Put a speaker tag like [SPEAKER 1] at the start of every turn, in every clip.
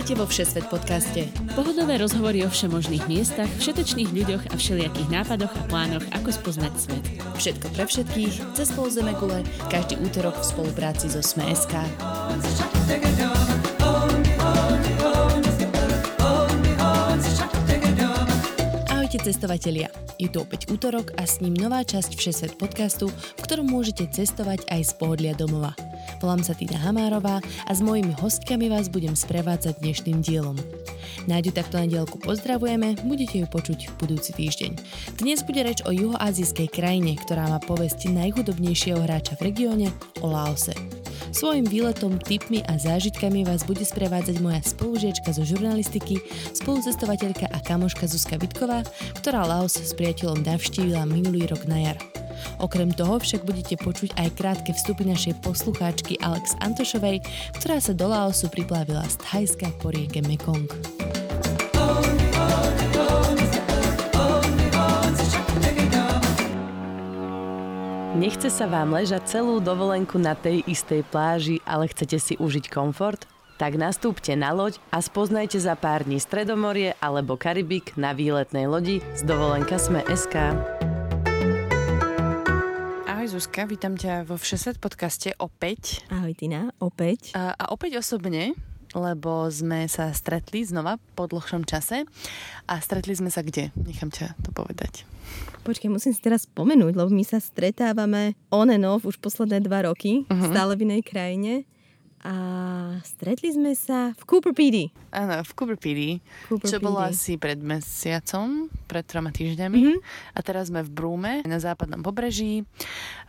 [SPEAKER 1] Vítajte vo Všesvet podcaste.
[SPEAKER 2] Pohodové rozhovory o všemožných miestach, všetečných ľuďoch a všelijakých nápadoch a plánoch, ako spoznať svet.
[SPEAKER 1] Všetko pre všetkých, cez pol gule, každý útorok v spolupráci so Sme.sk. Ahojte cestovatelia. Je tu opäť útorok a s ním nová časť Všesvet podcastu, v ktorom môžete cestovať aj z pohodlia domova. Volám sa Tina Hamárová a s mojimi hostkami vás budem sprevádzať dnešným dielom. Náďu takto na dielku pozdravujeme, budete ju počuť v budúci týždeň. Dnes bude reč o juhoazijskej krajine, ktorá má povesť najchudobnejšieho hráča v regióne, o Laose. Svojim výletom, tipmi a zážitkami vás bude sprevádzať moja spolužiečka zo žurnalistiky, spolucestovateľka a kamoška Zuzka Vitková, ktorá Laos s priateľom navštívila minulý rok na jar. Okrem toho však budete počuť aj krátke vstupy našej poslucháčky Alex Antošovej, ktorá sa do Laosu priplavila z Thajska po rieke Mekong.
[SPEAKER 2] Nechce sa vám ležať celú dovolenku na tej istej pláži, ale chcete si užiť komfort? Tak nastúpte na loď a spoznajte za pár dní Stredomorie alebo Karibik na výletnej lodi z dovolenka Sme SK. Zuzka, vítam ťa vo Všeset podcaste opäť.
[SPEAKER 3] Ahoj Tina, opäť.
[SPEAKER 2] A, a opäť osobne, lebo sme sa stretli znova po dlhšom čase. A stretli sme sa kde? Nechám ťa to povedať.
[SPEAKER 3] Počkej, musím si teraz spomenúť, lebo my sa stretávame on and off už posledné dva roky, uh-huh. stále v inej krajine a stretli sme sa v Cooper PD.
[SPEAKER 2] Áno, v Cooper PD, Cooper čo PD. bolo asi pred mesiacom, pred troma týždňami. Mm-hmm. A teraz sme v Brúme, na západnom pobreží.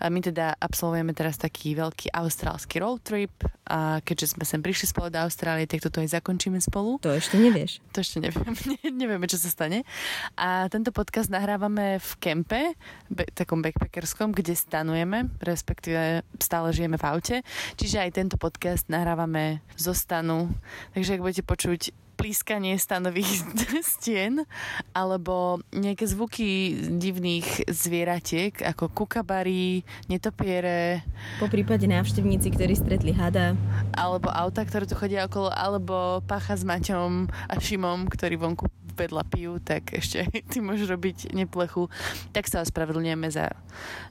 [SPEAKER 2] A my teda absolvujeme teraz taký veľký austrálsky road trip a keďže sme sem prišli spolu do Austrálie, tak toto aj zakončíme spolu.
[SPEAKER 3] To ešte nevieš.
[SPEAKER 2] To ešte neviem. Nevieme, čo sa stane. A tento podcast nahrávame v kempe, be- takom backpackerskom, kde stanujeme, respektíve stále žijeme v aute. Čiže aj tento podcast nahrávame zo stanu. Takže ak budete počuť plískanie stanových stien alebo nejaké zvuky divných zvieratiek ako kukabary, netopiere.
[SPEAKER 3] Po prípade návštevníci, ktorí stretli hada.
[SPEAKER 2] Alebo auta, ktoré tu chodia okolo, alebo pacha s Maťom a Šimom, ktorí vonku vedľa pijú, tak ešte ty môžeš robiť neplechu. Tak sa ospravedlňujeme za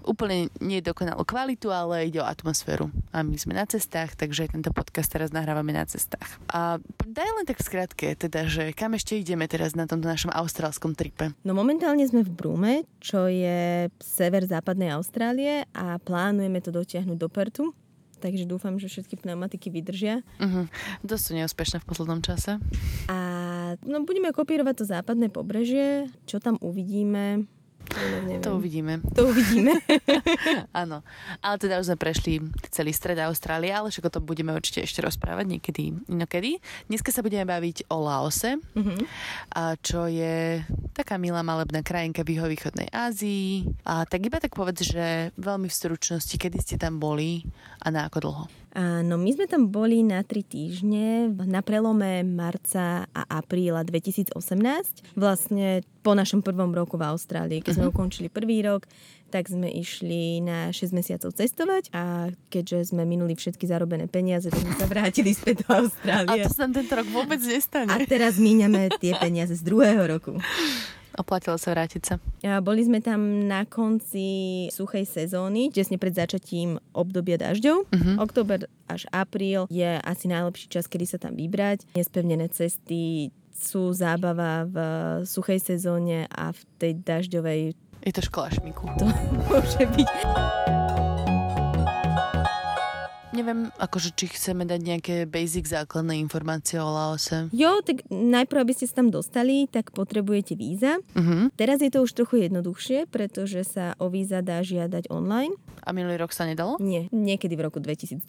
[SPEAKER 2] úplne nedokonalú kvalitu, ale ide o atmosféru. A my sme na cestách, takže tento podcast teraz nahrávame na cestách. A daj len tak skrátke, teda, že kam ešte ideme teraz na tomto našom austrálskom tripe?
[SPEAKER 3] No momentálne sme v Brume, čo je sever západnej Austrálie a plánujeme to dotiahnuť do Pertu takže dúfam, že všetky pneumatiky vydržia.
[SPEAKER 2] Uh-huh. Dosť sú neúspešné v poslednom čase.
[SPEAKER 3] A no, budeme kopírovať to západné pobrežie, čo tam uvidíme.
[SPEAKER 2] Neviem. To uvidíme.
[SPEAKER 3] To uvidíme.
[SPEAKER 2] Áno. Ale teda už sme prešli celý stred Austrálie, ale však o tom budeme určite ešte rozprávať niekedy inokedy. Dneska sa budeme baviť o Laose, a čo je taká milá malebná krajinka v juhovýchodnej Ázii. A tak iba tak povedz, že veľmi v stručnosti, kedy ste tam boli a na ako dlho?
[SPEAKER 3] No my sme tam boli na tri týždne na prelome marca a apríla 2018. Vlastne po našom prvom roku v Austrálii. Keď sme uh-huh. ukončili prvý rok, tak sme išli na 6 mesiacov cestovať a keďže sme minuli všetky zarobené peniaze, tak sme sa vrátili späť do Austrálie.
[SPEAKER 2] A to sa tento rok vôbec nestane.
[SPEAKER 3] A teraz míňame tie peniaze z druhého roku.
[SPEAKER 2] Oplatilo sa vrátiť sa.
[SPEAKER 3] A boli sme tam na konci suchej sezóny, tesne pred začatím obdobia dažďov. Uh-huh. Október až apríl je asi najlepší čas, kedy sa tam vybrať. Nespevnené cesty sú zábava v suchej sezóne a v tej dažďovej
[SPEAKER 2] je to škola šmiku.
[SPEAKER 3] To môže byť
[SPEAKER 2] neviem, akože či chceme dať nejaké basic základné informácie o Laose.
[SPEAKER 3] Jo, tak najprv, aby ste sa tam dostali, tak potrebujete víza. Uh-huh. Teraz je to už trochu jednoduchšie, pretože sa o víza dá žiadať online.
[SPEAKER 2] A minulý rok sa nedalo?
[SPEAKER 3] Nie, niekedy v roku 2019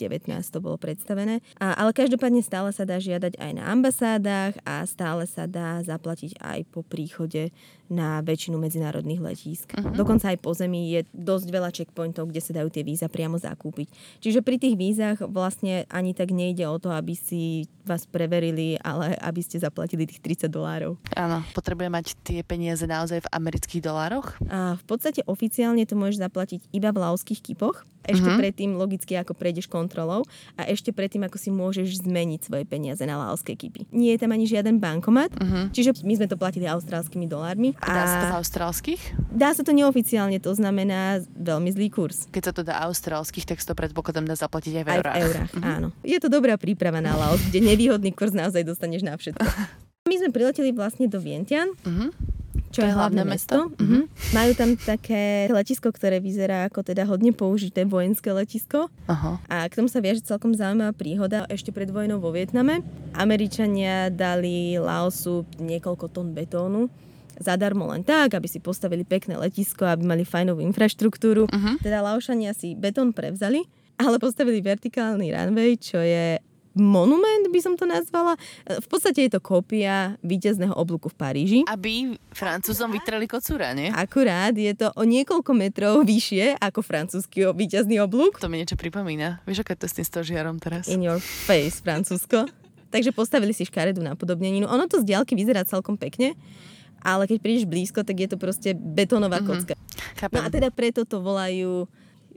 [SPEAKER 3] to bolo predstavené. A, ale každopádne stále sa dá žiadať aj na ambasádach a stále sa dá zaplatiť aj po príchode na väčšinu medzinárodných letísk. Uh-huh. Dokonca aj po zemi je dosť veľa checkpointov, kde sa dajú tie víza priamo zakúpiť. Čiže pri tých vízach vlastne ani tak nejde o to, aby si vás preverili, ale aby ste zaplatili tých 30 dolárov.
[SPEAKER 2] Áno, potrebuje mať tie peniaze naozaj v amerických dolároch?
[SPEAKER 3] A v podstate oficiálne to môžeš zaplatiť iba v laoských laoských kipoch. Ešte
[SPEAKER 2] Mhm.
[SPEAKER 3] predtým logicky, ako prejdeš kontrolou a ešte predtým, ako si môžeš zmeniť svoje peniaze na laoské kipy. Nie je tam ani žiaden bankomat,
[SPEAKER 2] Mhm.
[SPEAKER 3] čiže my sme to platili austrálskymi dolármi.
[SPEAKER 2] A dá sa to v austrálskych?
[SPEAKER 3] dá sa to neoficiálne, to znamená veľmi zlý kurz.
[SPEAKER 2] Keď sa to dá austrálskych, tak to predpokladám dá zaplatiť aj v
[SPEAKER 3] Aj v
[SPEAKER 2] eurách.
[SPEAKER 3] eurách, áno. Je to dobrá príprava na Laos, kde nevýhodný kurz naozaj dostaneš na všetko. My sme prileteli vlastne do Vientian,
[SPEAKER 2] Mhm.
[SPEAKER 3] Čo je hlavné mesto. Mhm. Majú tam také letisko, ktoré vyzerá ako teda hodne použité vojenské letisko.
[SPEAKER 2] Aha.
[SPEAKER 3] A k tomu sa viaže celkom zaujímavá príhoda ešte pred vojnou vo Vietname. Američania dali Laosu niekoľko tón betónu zadarmo len tak, aby si postavili pekné letisko, aby mali fajnovú infraštruktúru.
[SPEAKER 2] Mhm.
[SPEAKER 3] Teda Laošania si betón prevzali, ale postavili vertikálny runway, čo je monument, by som to nazvala. V podstate je to kópia víťazného oblúku v Paríži.
[SPEAKER 2] Aby Francúzom vytreli kocúra, nie?
[SPEAKER 3] Akurát je to o niekoľko metrov vyššie ako francúzsky víťazný oblúk.
[SPEAKER 2] To mi niečo pripomína. Vieš, aké to s tým stožiarom teraz?
[SPEAKER 3] In your face, Francúzsko. Takže postavili si škaredú napodobneninu. Ono to z diaľky vyzerá celkom pekne, ale keď prídeš blízko, tak je to proste betónová kocka.
[SPEAKER 2] Chápem.
[SPEAKER 3] No a teda preto to volajú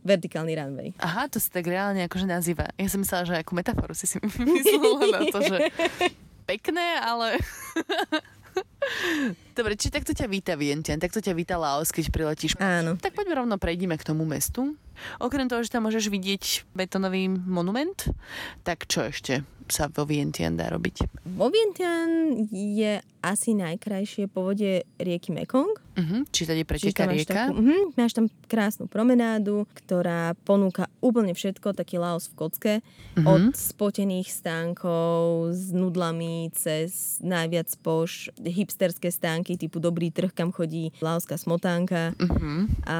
[SPEAKER 3] vertikálny runway.
[SPEAKER 2] Aha, to sa tak reálne akože nazýva. Ja som myslela, že ako metaforu si si myslela na to, že pekné, ale... Dobre, či takto ťa víta Vientian, takto ťa víta Laos, keď priletíš.
[SPEAKER 3] Áno.
[SPEAKER 2] Tak poďme rovno prejdime k tomu mestu. Okrem toho, že tam môžeš vidieť betonový monument, tak čo ešte sa vo Vientian dá robiť?
[SPEAKER 3] Vo Vientian je asi najkrajšie povodie rieky Mekong.
[SPEAKER 2] Uh-huh. Či tady preteká rieka?
[SPEAKER 3] takú, uh máš tam krásnu promenádu, ktorá ponúka úplne všetko, taký Laos v kocke.
[SPEAKER 2] Mhm.
[SPEAKER 3] Od spotených stánkov s nudlami cez najviac poš hipsterské stánky typu Dobrý trh, kam chodí laoská smotánka.
[SPEAKER 2] Uh-huh.
[SPEAKER 3] A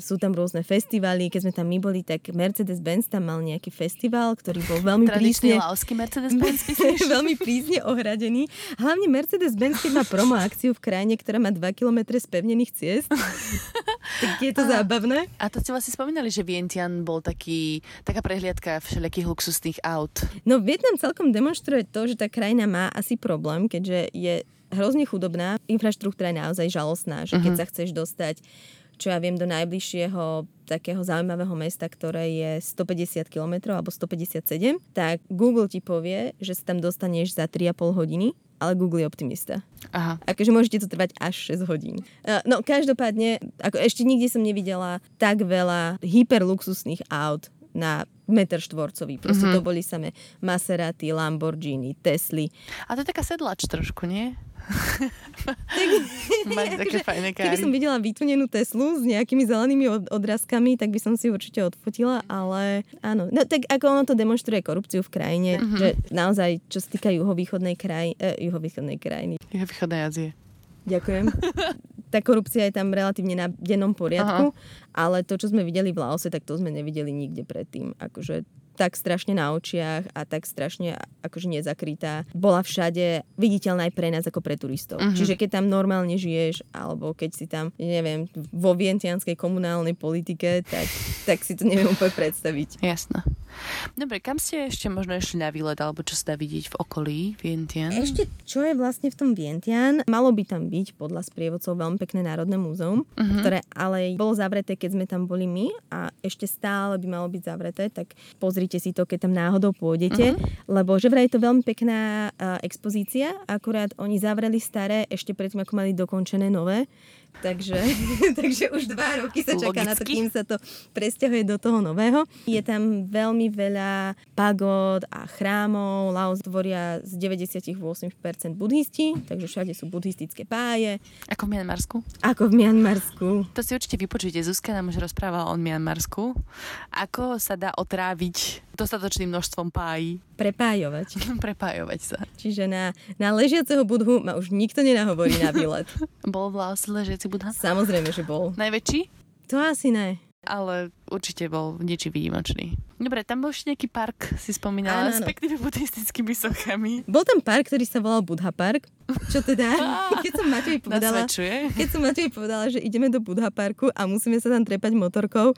[SPEAKER 3] sú tam rôzne festivaly. Keď sme tam my boli, tak Mercedes-Benz tam mal nejaký festival, ktorý bol veľmi prísne...
[SPEAKER 2] laoský Mercedes-Benz,
[SPEAKER 3] veľmi prísne ohradený. Hlavne Mercedes-Benz, keď má promo akciu v krajine, ktorá má 2 km spevnených ciest, tak je to zábavné.
[SPEAKER 2] A to ste vlastne spomínali, že Vientian bol taký, taká prehliadka všelijakých luxusných aut.
[SPEAKER 3] No Vietnam celkom demonstruje to, že tá krajina má asi problém, keďže je hrozne chudobná. Infraštruktúra je naozaj žalostná, že keď sa chceš dostať čo ja viem, do najbližšieho takého zaujímavého mesta, ktoré je 150 km alebo 157, tak Google ti povie, že sa tam dostaneš za 3,5 hodiny, ale Google je optimista.
[SPEAKER 2] Aha.
[SPEAKER 3] Akože môžete to trvať až 6 hodín. Uh, No každopádne, ako ešte nikde som nevidela tak veľa hyperluxusných aut na meter štvorcový. Proste
[SPEAKER 2] Mhm.
[SPEAKER 3] to boli samé Maserati, Lamborghini, Tesly.
[SPEAKER 2] A to je taká sedlač trošku, nie? Mať také fajné
[SPEAKER 3] Keby som
[SPEAKER 2] káry.
[SPEAKER 3] videla vytunenú Teslu s nejakými zelenými od- odrazkami, tak by som si určite odfotila, ale áno. No tak ako ono to demonstruje korupciu v krajine,
[SPEAKER 2] Mhm.
[SPEAKER 3] že naozaj, čo sa týka juhovýchodnej, kraj, eh, juhovýchodnej krajiny,
[SPEAKER 2] Je východnej Ázie.
[SPEAKER 3] Ďakujem. Tá korupcia je tam relatívne na dennom poriadku, ale to, čo sme videli v Laose, tak to sme nevideli nikde predtým. Akože tak strašne na očiach a tak strašne akože nezakrytá. Bola všade viditeľná aj pre nás ako pre turistov.
[SPEAKER 2] Mhm.
[SPEAKER 3] Čiže keď tam normálne žiješ, alebo keď si tam, neviem, vo vientianskej komunálnej politike, tak, tak si to neviem úplne predstaviť.
[SPEAKER 2] Jasné. Dobre, kam ste ešte možno išli na výlet, alebo čo sa dá vidieť v okolí Vientian?
[SPEAKER 3] Ešte, čo je vlastne v tom Vientian, malo by tam byť podľa sprievodcov veľmi pekné národné múzeum,
[SPEAKER 2] Mhm.
[SPEAKER 3] ktoré ale bolo zavreté, keď sme tam boli my a ešte stále by malo byť zavreté, tak pozrite si to, keď tam náhodou pôjdete, lebo že vraj je to veľmi pekná a, expozícia, akurát oni zavreli staré ešte predtým, ako mali dokončené nové. Takže, takže už dva roky sa čaká na to,
[SPEAKER 2] Logicky.
[SPEAKER 3] kým sa to presťahuje do toho nového. Je tam veľmi veľa pagód a chrámov. Laos tvoria z 98% budhisti, takže všade sú buddhistické páje,
[SPEAKER 2] Ako v Mianmarsku?
[SPEAKER 3] ako v Mianmarsku.
[SPEAKER 2] To si určite vypočujte. Zuzka nám už rozprávala o Mianmarsku. Ako sa dá otráviť dostatočným množstvom pájí?
[SPEAKER 3] Prepájovať.
[SPEAKER 2] Prepájovať sa.
[SPEAKER 3] Čiže na, na ležiaceho budhu ma už nikto nenahovorí na výlet.
[SPEAKER 2] Bol v Laose ležiaci Budha?
[SPEAKER 3] Samozrejme, že bol.
[SPEAKER 2] Najväčší?
[SPEAKER 3] To asi ne.
[SPEAKER 2] ale určite bol niečím výnimočný. Dobre, tam bol ešte nejaký park, si spomínala,
[SPEAKER 3] Áno,
[SPEAKER 2] s
[SPEAKER 3] áno.
[SPEAKER 2] peknými buddhistickými sochami.
[SPEAKER 3] Bol tam park, ktorý sa volal Budha Park, čo teda, keď som Matej povedala,
[SPEAKER 2] Nasvedčuje.
[SPEAKER 3] keď som Matej povedala, že ideme do Budha Parku a musíme sa tam trepať motorkou,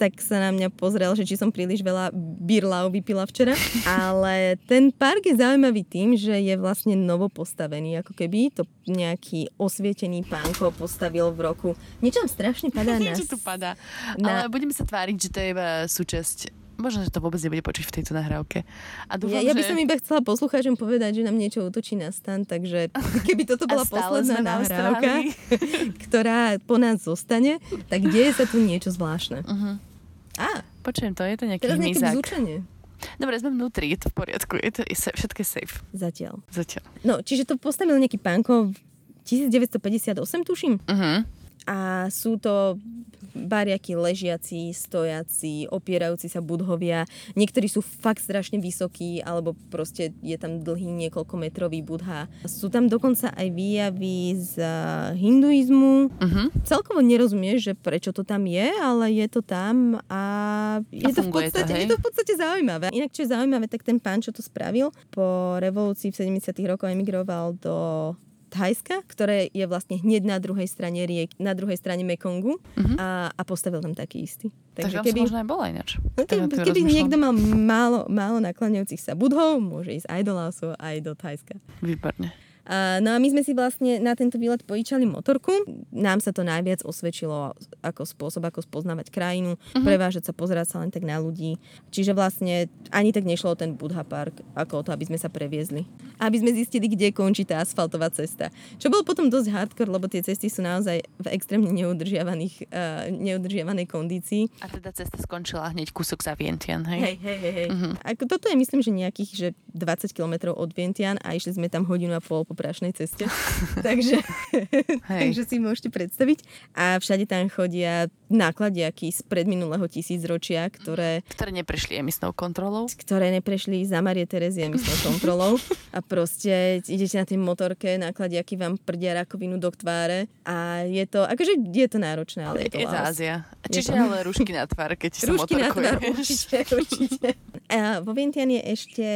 [SPEAKER 3] tak sa na mňa pozrel, že či som príliš veľa birlau vypila včera. Ale ten park je zaujímavý tým, že je vlastne novo postavený, ako keby to nejaký osvietený pánko postavil v roku. Niečo tam strašne padá na...
[SPEAKER 2] Niečo tu padá. Na... Ale budeme sa tváriť, že to je iba súčasť možno, že to vôbec nebude počuť v tejto nahrávke.
[SPEAKER 3] A dúfam, ja, ja by som iba chcela poslucháčom povedať, že nám niečo útočí na stan, takže keby toto bola posledná nahrávka, ktorá po nás zostane, tak deje sa tu niečo zvláštne. Uh-huh.
[SPEAKER 2] Á, počujem to, je to nejaký
[SPEAKER 3] Teraz
[SPEAKER 2] nejaké
[SPEAKER 3] bzúčanie.
[SPEAKER 2] Dobre, sme vnútri, je to v poriadku, je to je všetko je safe.
[SPEAKER 3] Zatiaľ.
[SPEAKER 2] Zatiaľ.
[SPEAKER 3] No, čiže to postavil nejaký pánko 1958, tuším. Uh-huh. A sú to bariaky ležiaci, stojaci, opierajúci sa budhovia. Niektorí sú fakt strašne vysokí, alebo proste je tam dlhý niekoľko metrový budha. Sú tam dokonca aj výjavy z hinduizmu. Uh-huh. Celkovo nerozumieš, že prečo to tam je, ale je to tam a je, a to, v podstate, to, je to v podstate zaujímavé. Inak čo je zaujímavé, tak ten pán, čo to spravil, po revolúcii v 70. rokoch emigroval do Thajska, ktoré je vlastne hneď na druhej strane riek, na druhej strane Mekongu uh-huh. a, a postavil tam taký istý.
[SPEAKER 2] Takže, Takže keby, možno aj bola ináč.
[SPEAKER 3] No, keby, keby niekto mal málo, málo nakláňajúcich sa budhov, môže ísť aj do Laosu, aj do Thajska.
[SPEAKER 2] Výborne.
[SPEAKER 3] No a my sme si vlastne na tento výlet pojíčali motorku. Nám sa to najviac osvedčilo ako spôsob, ako spoznávať krajinu, uh-huh. prevážať sa, pozerať sa len tak na ľudí. Čiže vlastne ani tak nešlo o ten Budha Park, ako o to, aby sme sa previezli. Aby sme zistili, kde končí tá asfaltová cesta. Čo bolo potom dosť hardcore, lebo tie cesty sú naozaj v extrémne neudržiavaných, uh, neudržiavanej kondícii.
[SPEAKER 2] A teda cesta skončila hneď kúsok za Vientian? Hej,
[SPEAKER 3] hej, hej. hej. Uh-huh. Ako toto je myslím, že nejakých že 20 km od Vientian a išli sme tam hodinu a pol po prašnej ceste. takže, takže si môžete predstaviť. A všade tam chodia nákladiaky z predminulého tisícročia, ktoré...
[SPEAKER 2] Ktoré neprešli emisnou kontrolou.
[SPEAKER 3] Ktoré neprešli za Marie Terezie emisnou kontrolou. A proste idete na tej motorke, nákladiaky vám prdia rakovinu do tváre. A je to, akože je to náročné, ale je to
[SPEAKER 2] Je to Ázia. Čiže to... ale rušky na tvár, keď sa
[SPEAKER 3] Rušky na tvár, určite, určite. A vo Vientiane je ešte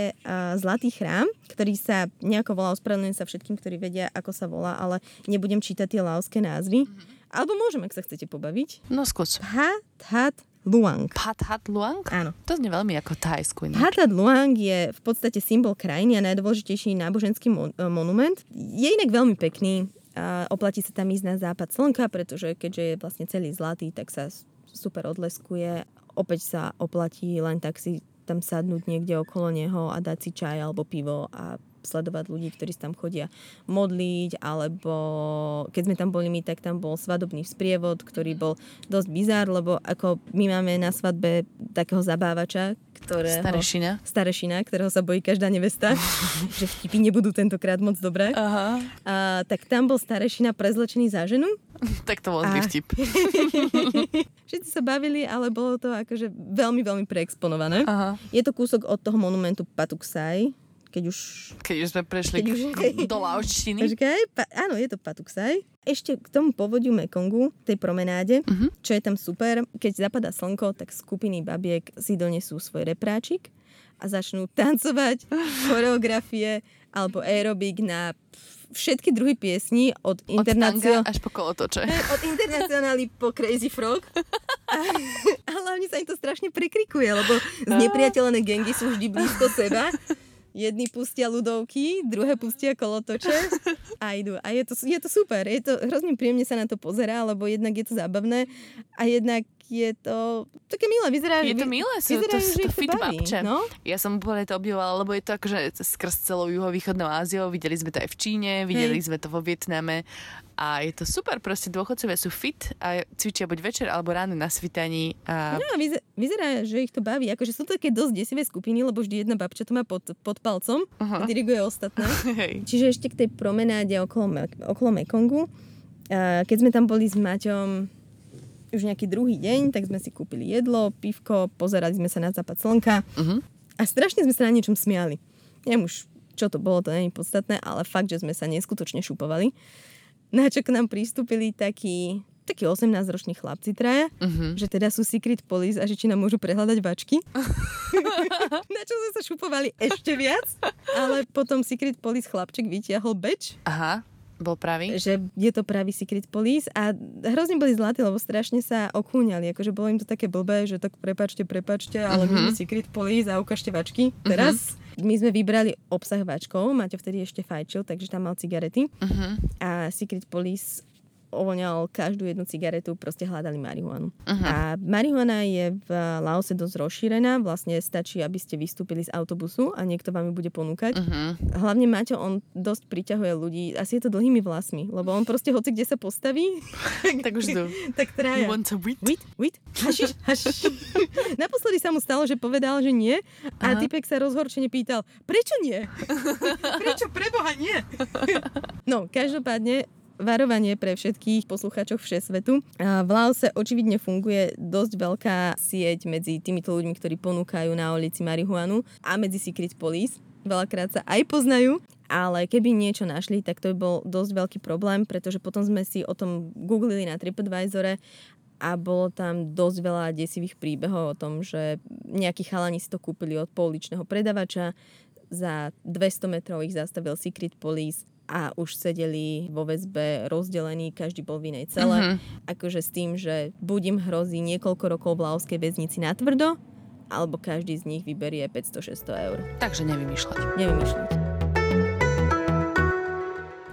[SPEAKER 3] Zlatý chrám, ktorý sa nejako volá, ospravedlňujem sa všetkým, ktorí vedia, ako sa volá, ale nebudem čítať tie laoské názvy. Mm-hmm. Alebo môžem, ak sa chcete pobaviť.
[SPEAKER 2] No skús.
[SPEAKER 3] Phat Hat Luang.
[SPEAKER 2] Phat Hat Luang?
[SPEAKER 3] Áno.
[SPEAKER 2] To znie veľmi ako thajsku.
[SPEAKER 3] Phat Hat Luang je v podstate symbol krajiny a najdôležitejší náboženský mon- e, monument. Je inak veľmi pekný. A oplatí sa tam ísť na západ slnka, pretože keďže je vlastne celý zlatý, tak sa super odleskuje. Opäť sa oplatí len tak si tam sadnúť niekde okolo neho a dať si čaj alebo pivo a sledovať ľudí, ktorí tam chodia modliť, alebo keď sme tam boli my, tak tam bol svadobný vzprievod, ktorý bol dosť bizár, lebo ako my máme na svadbe takého zabávača, ktorého...
[SPEAKER 2] Starešina.
[SPEAKER 3] Starešina, ktorého sa bojí každá nevesta, že vtipy nebudú tentokrát moc dobré.
[SPEAKER 2] Aha.
[SPEAKER 3] A, tak tam bol starešina prezlečený za ženu.
[SPEAKER 2] tak to bol a... vtip.
[SPEAKER 3] Všetci sa bavili, ale bolo to akože veľmi, veľmi preexponované. Aha. Je to kúsok od toho monumentu Patuksaj, keď už...
[SPEAKER 2] Keď už sme prešli keď už, do Laočtiny.
[SPEAKER 3] Počkaj, pa, áno, je to Patuksaj. Ešte k tomu povodiu Mekongu, tej promenáde, uh-huh. čo je tam super, keď zapadá slnko, tak skupiny babiek si donesú svoj repráčik a začnú tancovať choreografie alebo aerobik na všetky druhy piesní od,
[SPEAKER 2] od až po kolotoče.
[SPEAKER 3] Od internacionály po Crazy Frog. A, a hlavne sa im to strašne prekrikuje, lebo znepriateľené gengy sú vždy blízko seba jedni pustia ľudovky, druhé pustia kolotoče a idú. A je to, je to super, je to hrozne príjemne sa na to pozerá, lebo jednak je to zábavné a jednak je to také milé, vyzerá,
[SPEAKER 2] Je to milé, sú vyzerá, to, sú to fit babče.
[SPEAKER 3] No?
[SPEAKER 2] Ja som úplne to obdivovala, lebo je to akože skrz celou juhovýchodnou Áziou, videli sme to aj v Číne, videli Hej. sme to vo Vietname a je to super, proste dôchodcovia sú fit a cvičia buď večer alebo ráno na svitaní. A...
[SPEAKER 3] No, vyzerá, vyzerá, že ich to baví. Akože sú to také dosť desivé skupiny, lebo vždy jedna babča to má pod, pod palcom uh-huh. a diriguje ostatné. Čiže ešte k tej promenáde okolo, okolo Mekongu. Keď sme tam boli s Maťom už nejaký druhý deň, tak sme si kúpili jedlo, pivko, pozerali sme sa na západ slnka uh-huh. a strašne sme sa na niečom smiali. Neviem už, čo to bolo, to nie je podstatné, ale fakt, že sme sa neskutočne šupovali. Na čo k nám pristúpili takí, takí 18-roční chlapci traja, uh-huh. že teda sú secret police a že či nám môžu prehľadať bačky. na čo sme sa šupovali ešte viac, ale potom secret police chlapček vytiahol beč.
[SPEAKER 2] Aha bol pravý?
[SPEAKER 3] že je to pravý Secret Police a hrozne boli zlatí, lebo strašne sa okúňali, akože bolo im to také blbé, že tak prepačte, prepačte, ale
[SPEAKER 2] Mhm.
[SPEAKER 3] my sme Secret Police a ukážte vačky. Teraz my sme vybrali obsah vačkov, Maťo vtedy ešte fajčil, takže tam mal cigarety
[SPEAKER 2] Uh-huh.
[SPEAKER 3] a Secret Police ovoňal každú jednu cigaretu, proste hľadali marihuanu.
[SPEAKER 2] Uh-huh.
[SPEAKER 3] A marihuana je v Laose dosť rozšírená, vlastne stačí, aby ste vystúpili z autobusu a niekto vám ju bude ponúkať.
[SPEAKER 2] Uh-huh.
[SPEAKER 3] Hlavne Maťo, on dosť priťahuje ľudí, asi je to dlhými vlasmi, lebo on proste hoci kde sa postaví,
[SPEAKER 2] Tak už tu.
[SPEAKER 3] tak
[SPEAKER 2] You
[SPEAKER 3] traja.
[SPEAKER 2] want a weed?
[SPEAKER 3] Wait, wait, hašiš, hašiš. Naposledy sa mu stalo, že povedal, že nie a
[SPEAKER 2] Aha.
[SPEAKER 3] typek sa rozhorčene pýtal, prečo nie? prečo preboha nie? no, každopádne varovanie pre všetkých poslucháčov všesvetu. V Laose očividne funguje dosť veľká sieť medzi týmito ľuďmi, ktorí ponúkajú na ulici marihuanu a medzi Secret Police. Veľakrát sa aj poznajú, ale keby niečo našli, tak to by bol dosť veľký problém, pretože potom sme si o tom googlili na TripAdvisore a bolo tam dosť veľa desivých príbehov o tom, že nejakí chalani si to kúpili od pouličného predavača, za 200 metrov ich zastavil Secret Police a už sedeli vo väzbe rozdelení, každý bol v inej cele.
[SPEAKER 2] Mhm.
[SPEAKER 3] Akože s tým, že buď im hrozí niekoľko rokov v laoskej väznici na tvrdo, alebo každý z nich vyberie 500-600 eur.
[SPEAKER 2] Takže nevymýšľať.
[SPEAKER 3] Nevymýšľam.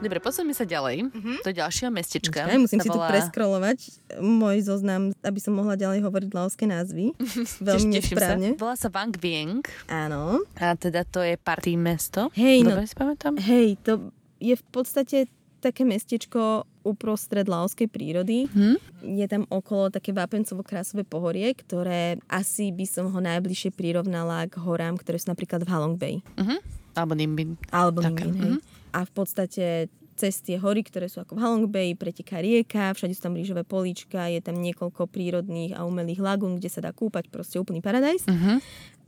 [SPEAKER 2] Dobre, posunieme sa ďalej do ďalšieho mestečka.
[SPEAKER 3] Počkaj, musím
[SPEAKER 2] Sa
[SPEAKER 3] si tu
[SPEAKER 2] volá-
[SPEAKER 3] preskrolovať môj zoznam, aby som mohla ďalej hovoriť laoské názvy. Veľmi
[SPEAKER 2] Teším sa.
[SPEAKER 3] nesprávne.
[SPEAKER 2] Volá sa Vang Vieng
[SPEAKER 3] Áno.
[SPEAKER 2] a teda to je party mesto.
[SPEAKER 3] Hej, no
[SPEAKER 2] Dobre si pamätám?
[SPEAKER 3] Hej, to je v podstate také mestečko uprostred laoskej prírody.
[SPEAKER 2] Hm?
[SPEAKER 3] Je tam okolo také vápencovo-krásové pohorie, ktoré asi by som ho najbližšie prirovnala k horám, ktoré sú napríklad v Halong Bay.
[SPEAKER 2] Uh-huh. Alebo Nimbin.
[SPEAKER 3] Alebo Nimbin, hej. A v podstate cez tie hory, ktoré sú ako v Halong Bay, preteká rieka, všade sú tam rýžové políčka, je tam niekoľko prírodných a umelých lagún, kde sa dá kúpať, proste úplný paradajs.
[SPEAKER 2] Uh-huh.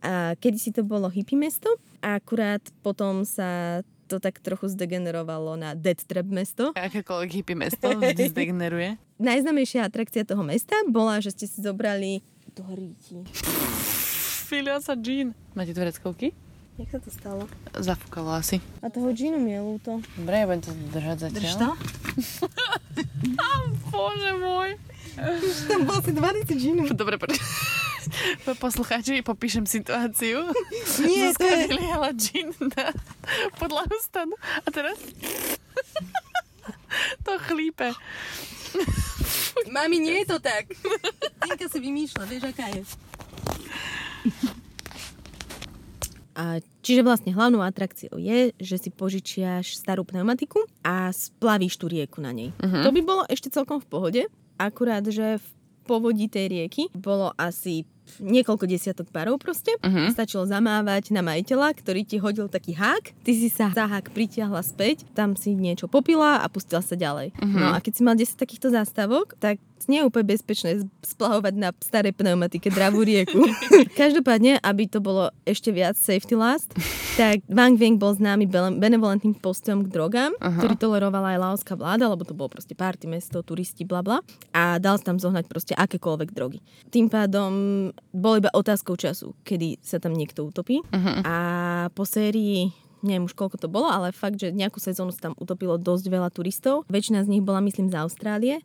[SPEAKER 3] A kedysi to bolo hippie mesto, a akurát potom sa to tak trochu zdegenerovalo na dead trap mesto.
[SPEAKER 2] Akékoľvek hippie mesto vždy zdegeneruje.
[SPEAKER 3] Najznamejšia atrakcia toho mesta bola, že ste si zobrali do ríti.
[SPEAKER 2] Filia sa Jean. Máte tu vreckovky?
[SPEAKER 3] Jak sa to stalo?
[SPEAKER 2] Zafúkalo asi.
[SPEAKER 3] A toho džinu mi je ľúto.
[SPEAKER 2] Dobre, ja budem to držať zatiaľ. Bože môj.
[SPEAKER 3] Tam bol si 20 džinu.
[SPEAKER 2] Dobre, poď. Poslucháči, popíšem situáciu.
[SPEAKER 3] Nie, to je...
[SPEAKER 2] vyliala džin na podlahu stanu. A teraz? to chlípe.
[SPEAKER 3] Mami, nie je to tak. Tinka si vymýšľa, vieš, aká je. A čiže vlastne hlavnou atrakciou je, že si požičiaš starú pneumatiku a splavíš tú rieku na nej.
[SPEAKER 2] Mhm.
[SPEAKER 3] To by bolo ešte celkom v pohode, akurát, že v povodí tej rieky bolo asi niekoľko desiatok parov proste.
[SPEAKER 2] Mhm.
[SPEAKER 3] Stačilo zamávať na majiteľa, ktorý ti hodil taký hák, ty si sa za hák pritiahla späť, tam si niečo popila a pustila sa ďalej.
[SPEAKER 2] Mhm.
[SPEAKER 3] No a keď si mal 10 takýchto zástavok, tak nie je úplne bezpečné splahovať na starej pneumatike dravú rieku. Každopádne, aby to bolo ešte viac safety last, tak Wang Weng bol známy benevolentným postojom k drogám,
[SPEAKER 2] Aha.
[SPEAKER 3] ktorý tolerovala aj laoská vláda, lebo to bolo proste party mesto, turisti, bla bla. A dal sa tam zohnať proste akékoľvek drogy. Tým pádom bolo iba otázkou času, kedy sa tam niekto utopí.
[SPEAKER 2] Mhm.
[SPEAKER 3] A po sérii neviem už koľko to bolo, ale fakt, že nejakú sezónu sa tam utopilo dosť veľa turistov. Väčšina z nich bola, myslím, z Austrálie.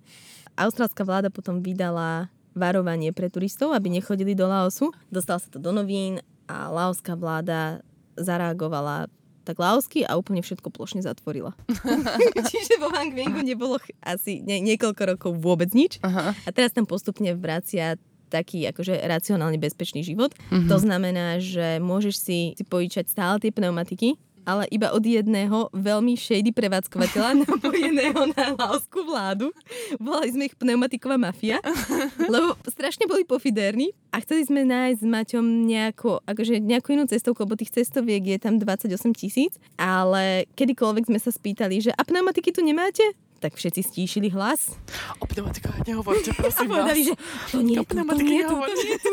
[SPEAKER 3] Austrálska vláda potom vydala varovanie pre turistov, aby nechodili do Laosu. Dostala sa to do novín a laoská vláda zareagovala tak laosky a úplne všetko plošne zatvorila. Čiže vo Hang Vengu nebolo ch- asi nie, niekoľko rokov vôbec nič.
[SPEAKER 2] Aha.
[SPEAKER 3] A teraz tam postupne vracia taký akože racionálne bezpečný život.
[SPEAKER 2] Mhm.
[SPEAKER 3] To znamená, že môžeš si, si požičať stále tie pneumatiky, ale iba od jedného veľmi shady prevádzkovateľa napojeného na laoskú vládu. Volali sme ich pneumatiková mafia, lebo strašne boli pofidérni a chceli sme nájsť s Maťom nejakú, akože nejakú inú cestovku, lebo tých cestoviek je tam 28 tisíc, ale kedykoľvek sme sa spýtali, že a pneumatiky tu nemáte? Tak všetci stíšili hlas
[SPEAKER 2] O pneumatikách nehovorte, prosím vás.
[SPEAKER 3] povedali, že to nie je tu, to nie je tu, to nie je tu.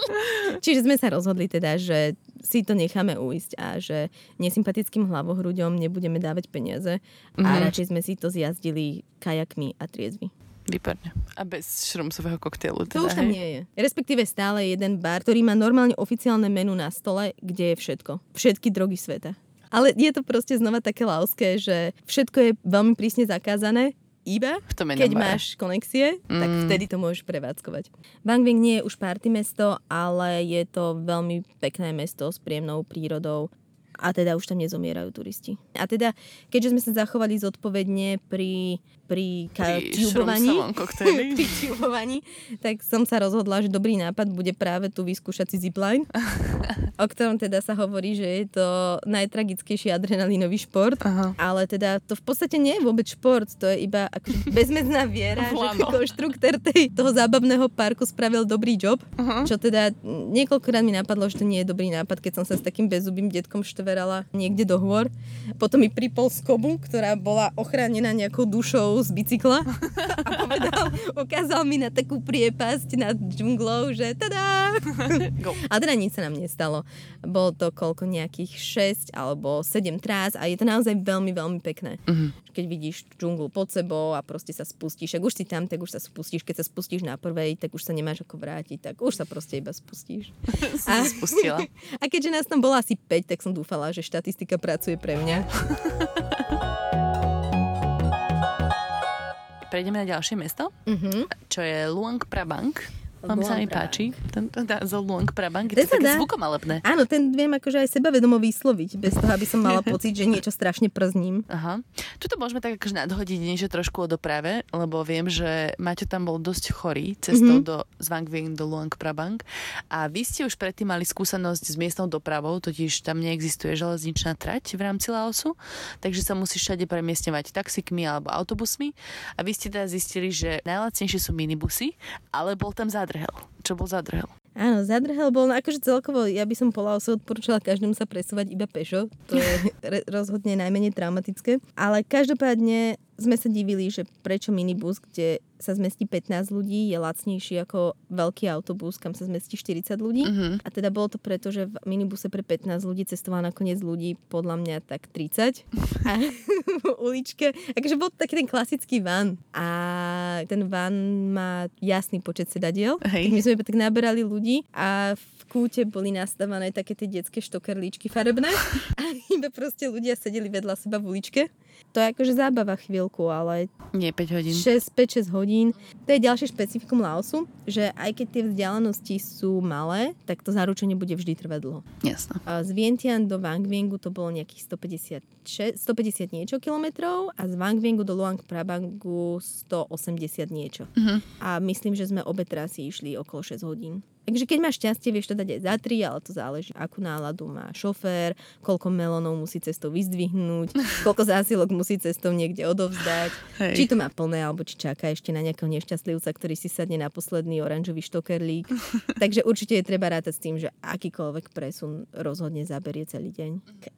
[SPEAKER 3] Čiže sme sa rozhodli teda, že si to necháme uísť a že nesympatickým hlavohrúďom nebudeme dávať peniaze a
[SPEAKER 2] Mhm.
[SPEAKER 3] radšej sme si to zjazdili kajakmi a triezvy.
[SPEAKER 2] Výborne. A bez šrumsového koktejlu.
[SPEAKER 3] To
[SPEAKER 2] Teda,
[SPEAKER 3] už tam
[SPEAKER 2] hej?
[SPEAKER 3] nie je. Respektíve stále jeden bar, ktorý má normálne oficiálne menu na stole, kde je všetko. Všetky drogy sveta. Ale je to proste znova také lauské, že všetko je veľmi prísne zakázané, iba
[SPEAKER 2] V tom
[SPEAKER 3] keď máš konexie, mm. tak vtedy to môžeš prevádzkovať. Bang Bang nie je už party mesto, ale je to veľmi pekné mesto s príjemnou prírodou a teda už tam nezomierajú turisti. A teda, keďže sme sa zachovali zodpovedne pri, pri, ka-
[SPEAKER 2] Pri
[SPEAKER 3] tubovaní, pri tak som sa rozhodla, že dobrý nápad bude práve tu vyskúšať si zipline, o ktorom teda sa hovorí, že je to najtragickejší adrenalinový šport.
[SPEAKER 2] Aha.
[SPEAKER 3] Ale teda to v podstate nie je vôbec šport, to je iba akože bezmedzná viera, že konštruktor tej, toho zábavného parku spravil dobrý job,
[SPEAKER 2] Uh-huh.
[SPEAKER 3] čo teda niekoľkokrát mi napadlo, že to nie je dobrý nápad, keď som sa s takým bezubým detkom štverala niekde do hôr. Potom mi pripol skobu, ktorá bola ochránená nejakou dušou z bicykla a povedal, ukázal mi na takú priepasť nad džunglou, že tada!
[SPEAKER 2] Go.
[SPEAKER 3] A teda nič sa nám nestalo. Bolo to koľko nejakých 6 alebo 7 trás a je to naozaj veľmi, veľmi pekné.
[SPEAKER 2] Mhm.
[SPEAKER 3] Keď vidíš džunglu pod sebou a proste sa spustíš, ak už si tam, tak už sa spustíš. Keď sa spustíš na prvej, tak už sa nemáš ako vrátiť, tak už sa proste iba spustíš.
[SPEAKER 2] Sa spustila.
[SPEAKER 3] A keďže nás tam bolo asi 5, tak som dúfala, že štatistika pracuje pre mňa.
[SPEAKER 2] Prejdeme na ďalšie mesto,
[SPEAKER 3] Mhm.
[SPEAKER 2] čo je Luang Prabang. Vám sa
[SPEAKER 3] Prabang.
[SPEAKER 2] páči. Tento názov Luang Prabang. Je
[SPEAKER 3] Ten
[SPEAKER 2] to také zvukomalebné.
[SPEAKER 3] Áno, ten viem akože aj sebavedomo vysloviť, bez toho, aby som mala pocit, že niečo strašne przním.
[SPEAKER 2] Aha. Tuto môžeme tak akože nadhodiť niečo trošku o doprave, lebo viem, že Maťo tam bol dosť chorý cestou mm-hmm. do Zvangving do Luang Prabang a vy ste už predtým mali skúsenosť s miestnou dopravou, totiž tam neexistuje železničná trať v rámci Laosu, takže sa musíš všade premiestňovať taxikmi alebo autobusmi a vy ste teda zistili, že najlacnejšie sú minibusy, ale bol tam zádrhel. Čo bol zádrhel?
[SPEAKER 3] Áno, zadrhel bol, no akože celkovo, ja by som po Laose odporúčala každému sa presúvať iba pešo, to je rozhodne najmenej traumatické, ale každopádne sme sa divili, že prečo minibus, kde sa zmestí 15 ľudí, je lacnejší ako veľký autobus, kam sa zmestí 40 ľudí.
[SPEAKER 2] Mhm.
[SPEAKER 3] A teda bolo to preto, že v minibuse pre 15 ľudí cestovala nakoniec ľudí podľa mňa tak 30. A v uličke, akože bol to taký ten klasický van. A ten van má jasný počet sedadiel.
[SPEAKER 2] Hej.
[SPEAKER 3] Tak my sme tak naberali ľudí a v kúte boli nastavané také tie detské štokerlíčky farebné. A iba proste ľudia sedeli vedľa seba v uličke. To je akože zábava chvíľku, ale
[SPEAKER 2] Nie 5 hodín.
[SPEAKER 3] 6, 5-6 hodín. To je ďalšie špecifikum Laosu, že aj keď tie vzdialenosti sú malé, tak to zaručenie bude vždy trvať dlho.
[SPEAKER 2] Jasno.
[SPEAKER 3] A z Vientiane do Wangviengu to bolo nejakých 150, 150 niečo kilometrov a z Wangviengu do Luang Prabangu 180 niečo.
[SPEAKER 2] Mhm.
[SPEAKER 3] A myslím, že sme obe trasy išli okolo 6 hodín. Takže keď máš šťastie, vieš to dať aj za 3, ale to záleží, akú náladu má šofér, koľko melónov musí cestou vyzdvihnúť, koľko zásilok musí cestou niekde odovzdať,
[SPEAKER 2] Hej.
[SPEAKER 3] či to má plné, alebo či čaká ešte na nejakého nešťastlivca, ktorý si sadne na posledný oranžový štokerlík. Takže určite je treba rátať s tým, že akýkoľvek presun rozhodne zaberie celý deň.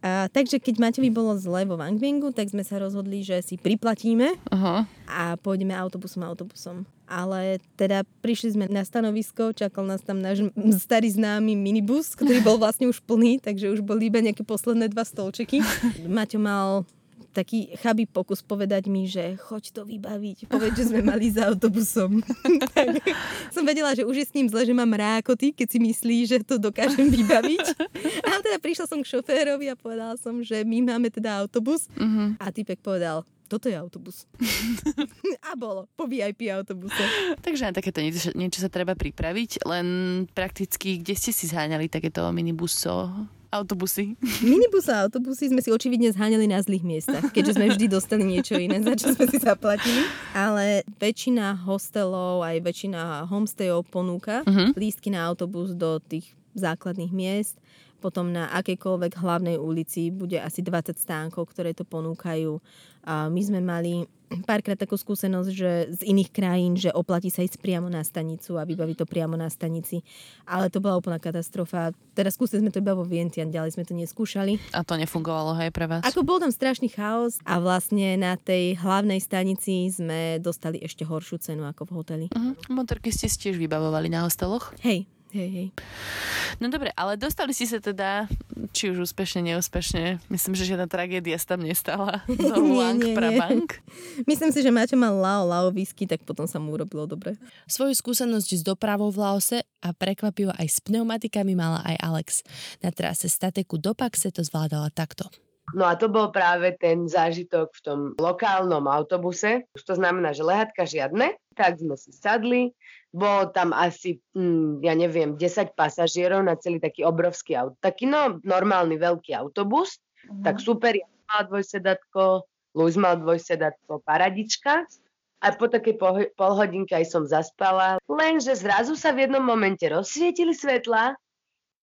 [SPEAKER 3] A, takže keď Maťovi bolo zle vo Wangvingu, tak sme sa rozhodli, že si priplatíme
[SPEAKER 2] Aha.
[SPEAKER 3] a pôjdeme autobusom autobusom. Ale teda prišli sme na stanovisko, čakal nás tam náš starý známy minibus, ktorý bol vlastne už plný, takže už boli iba nejaké posledné dva stolčeky. Maťo mal taký chabý pokus povedať mi, že choď to vybaviť. Povedz, že sme mali za autobusom. tak som vedela, že už je s ním zle, že mám rákoty, keď si myslí, že to dokážem vybaviť. A teda prišla som k šoférovi a povedala som, že my máme teda autobus.
[SPEAKER 2] Mhm.
[SPEAKER 3] A typek povedal, toto je autobus. a bolo, po VIP autobuse.
[SPEAKER 2] Takže na takéto niečo, niečo sa treba pripraviť, len prakticky, kde ste si zháňali takéto minibuso, autobusy?
[SPEAKER 3] Minibus a autobusy sme si očividne zháňali na zlých miestach, keďže sme vždy dostali niečo iné, za čo sme si zaplatili. Ale väčšina hostelov, aj väčšina homestayov ponúka
[SPEAKER 2] Mhm.
[SPEAKER 3] lístky na autobus do tých základných miest. Potom na akejkoľvek hlavnej ulici bude asi 20 stánkov, ktoré to ponúkajú. A my sme mali párkrát takú skúsenosť, že z iných krajín, že oplatí sa ísť priamo na stanicu a vybaviť to priamo na stanici. Ale to bola úplná katastrofa. Teraz skúsili sme to iba vo Vientiane, ďalej sme to neskúšali.
[SPEAKER 2] A to nefungovalo, hej, pre vás?
[SPEAKER 3] Ako bol tam strašný chaos a vlastne na tej hlavnej stanici sme dostali ešte horšiu cenu ako v hoteli.
[SPEAKER 2] Uh-huh. Motorky ste tiež vybavovali na hosteloch?
[SPEAKER 3] Hej, hej, hej.
[SPEAKER 2] No dobre, ale dostali ste sa teda, či už úspešne, neúspešne. Myslím, že žiadna tragédia sa tam nestala. Do
[SPEAKER 3] Nie,
[SPEAKER 2] Luang
[SPEAKER 3] nie, nie.
[SPEAKER 2] Prabang.
[SPEAKER 3] Myslím si, že Maťo mal lao, lao whisky, tak potom sa mu urobilo dobre.
[SPEAKER 1] Svoju skúsenosť s dopravou v Laose a prekvapivo aj s pneumatikami mala aj Alex. Na trase Stateku do Paxe to zvládala takto.
[SPEAKER 4] No a to bol práve ten zážitok v tom lokálnom autobuse. To znamená, že lehatka žiadne, tak sme si sadli. Bolo tam asi, hm, ja neviem, 10 pasažierov na celý taký obrovský auto. Taký no, normálny veľký autobus. Mm-hmm. Tak super, ja mal dvojsedatko, Luis mal dvojsedatko, paradička. A po takej polhodinke aj som zaspala. Lenže zrazu sa v jednom momente rozsvietili svetla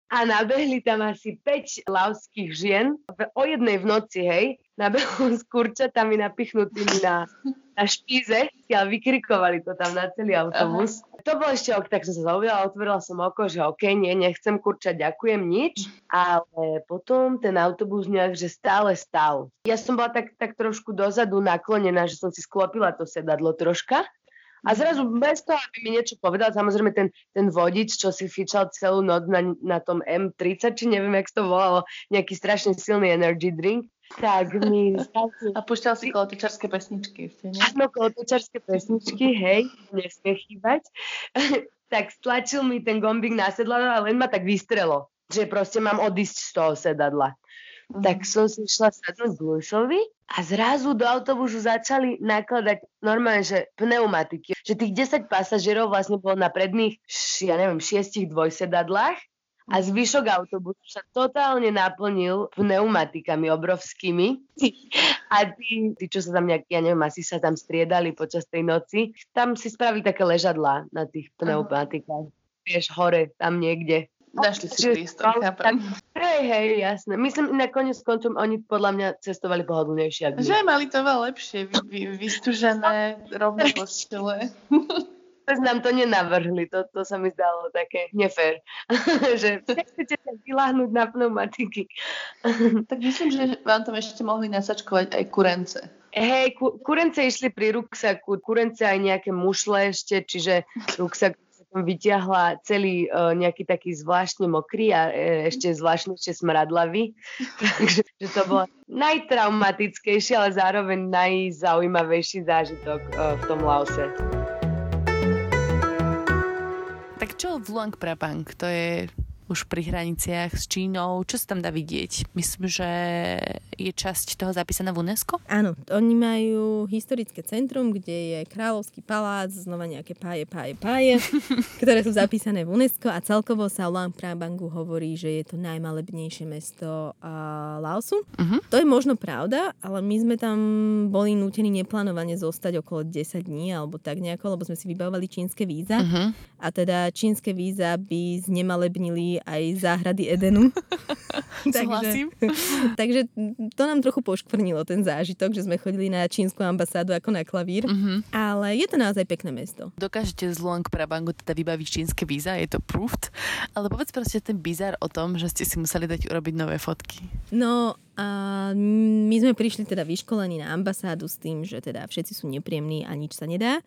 [SPEAKER 4] a nabehli tam asi 5 laoských žien o jednej v noci, hej, nabehli s kurčatami napichnutými na, na špíze a vykrikovali to tam na celý autobus. Aha. To bol ešte ok, tak som sa zaujala, otvorila som oko, že ok, nie, nechcem kurčať, ďakujem, nič. Ale potom ten autobus nejak, že stále stál. Ja som bola tak, tak trošku dozadu naklonená, že som si sklopila to sedadlo troška a zrazu bez toho, aby mi niečo povedal, samozrejme ten, ten vodič, čo si fičal celú noc na, na tom M30, či neviem, jak to volalo, nejaký strašne silný energy drink, tak mi...
[SPEAKER 2] A púšťal si kolotočarské pesničky ešte, nie?
[SPEAKER 4] Áno, kolotočarské pesničky, hej, nesmie chýbať. tak stlačil mi ten gombík na sedadlo a len ma tak vystrelo, že proste mám odísť z toho sedadla. Tak som si išla sadnúť Blušovi a zrazu do autobusu začali nakladať normálne, že pneumatiky. Že tých 10 pasažierov vlastne bolo na predných, ja neviem, šiestich dvojsedadlách a zvyšok autobusu sa totálne naplnil pneumatikami obrovskými. A tí, tí, čo sa tam nejak, ja neviem, asi sa tam striedali počas tej noci, tam si spravili také ležadlá na tých pneumatikách. Vieš, hore, tam niekde.
[SPEAKER 2] Našli si prístor, chápem.
[SPEAKER 4] Hej, hej, jasné. Myslím, na konec koncom oni podľa mňa cestovali pohodlnejšie.
[SPEAKER 2] Ako Že mali to veľa lepšie, vy, vy, vystúžené, rovno postele.
[SPEAKER 4] nám to nenavrhli, to, to sa mi zdalo také nefér, že chcete sa vyláhnuť na pneumatiky.
[SPEAKER 2] tak myslím, že vám tam ešte mohli nasačkovať aj kurence.
[SPEAKER 4] Hej, ku, kurence išli pri ruksaku, kurence aj nejaké mušle ešte, čiže ruksak som vyťahla celý uh, nejaký taký zvláštne mokrý a uh, ešte zvláštnejšie smradlavý. Takže že to bolo najtraumatickejší, ale zároveň najzaujímavejší zážitok uh, v tom Laose.
[SPEAKER 2] Tak čo v Luang Prabang? To je už pri hraniciach s Čínou. Čo sa tam dá vidieť? Myslím, že je časť toho zapísaná v UNESCO?
[SPEAKER 3] Áno, oni majú historické centrum, kde je kráľovský palác, znova nejaké páje, páje, páje, ktoré sú zapísané v UNESCO a celkovo sa o Luang Prabangu hovorí, že je to najmalebnejšie mesto uh, Laosu. Uh-huh. To je možno pravda, ale my sme tam boli nútení neplánovane zostať okolo 10 dní alebo tak nejako, lebo sme si vybavovali čínske víza. Uh-huh. A teda čínske víza by znemalebnili aj záhrady Edenu.
[SPEAKER 2] takže,
[SPEAKER 3] takže to nám trochu poškvrnilo ten zážitok, že sme chodili na čínsku ambasádu ako na klavír. Uh-huh. Ale je to naozaj pekné mesto.
[SPEAKER 2] Dokážete z Luang Prabangu teda vybaviť čínske víza, je to proved. Ale povedz proste ten bizar o tom, že ste si museli dať urobiť nové fotky.
[SPEAKER 3] No, a my sme prišli teda vyškolení na ambasádu s tým, že teda všetci sú nepríjemní a nič sa nedá.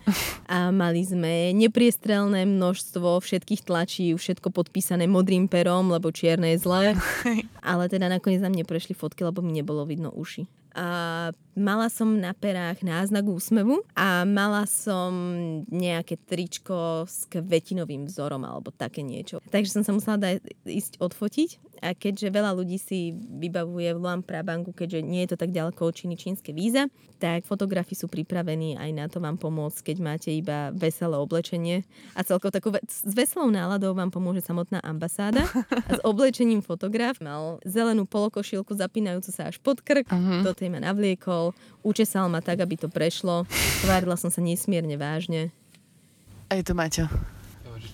[SPEAKER 3] A mali sme nepriestrelné množstvo všetkých tlačí, všetko podpísané modrým perom, lebo čierne je zlé. Ale teda nakoniec nám neprešli fotky, lebo mi nebolo vidno uši. A mala som na perách náznak úsmevu a mala som nejaké tričko s kvetinovým vzorom alebo také niečo. Takže som sa musela dať, ísť odfotiť a keďže veľa ľudí si vybavuje v Luang Prabangu, keďže nie je to tak ďaleko od Číny čínske víza, tak fotografi sú pripravení aj na to vám pomôcť, keď máte iba veselé oblečenie. A celkovo takú ve- s veselou náladou vám pomôže samotná ambasáda. A s oblečením fotograf mal zelenú polokošilku zapínajúcu sa až pod krk, uh-huh. do tej ma navliekol, učesal ma tak, aby to prešlo. Tvárila som sa nesmierne vážne.
[SPEAKER 2] A je to Maťo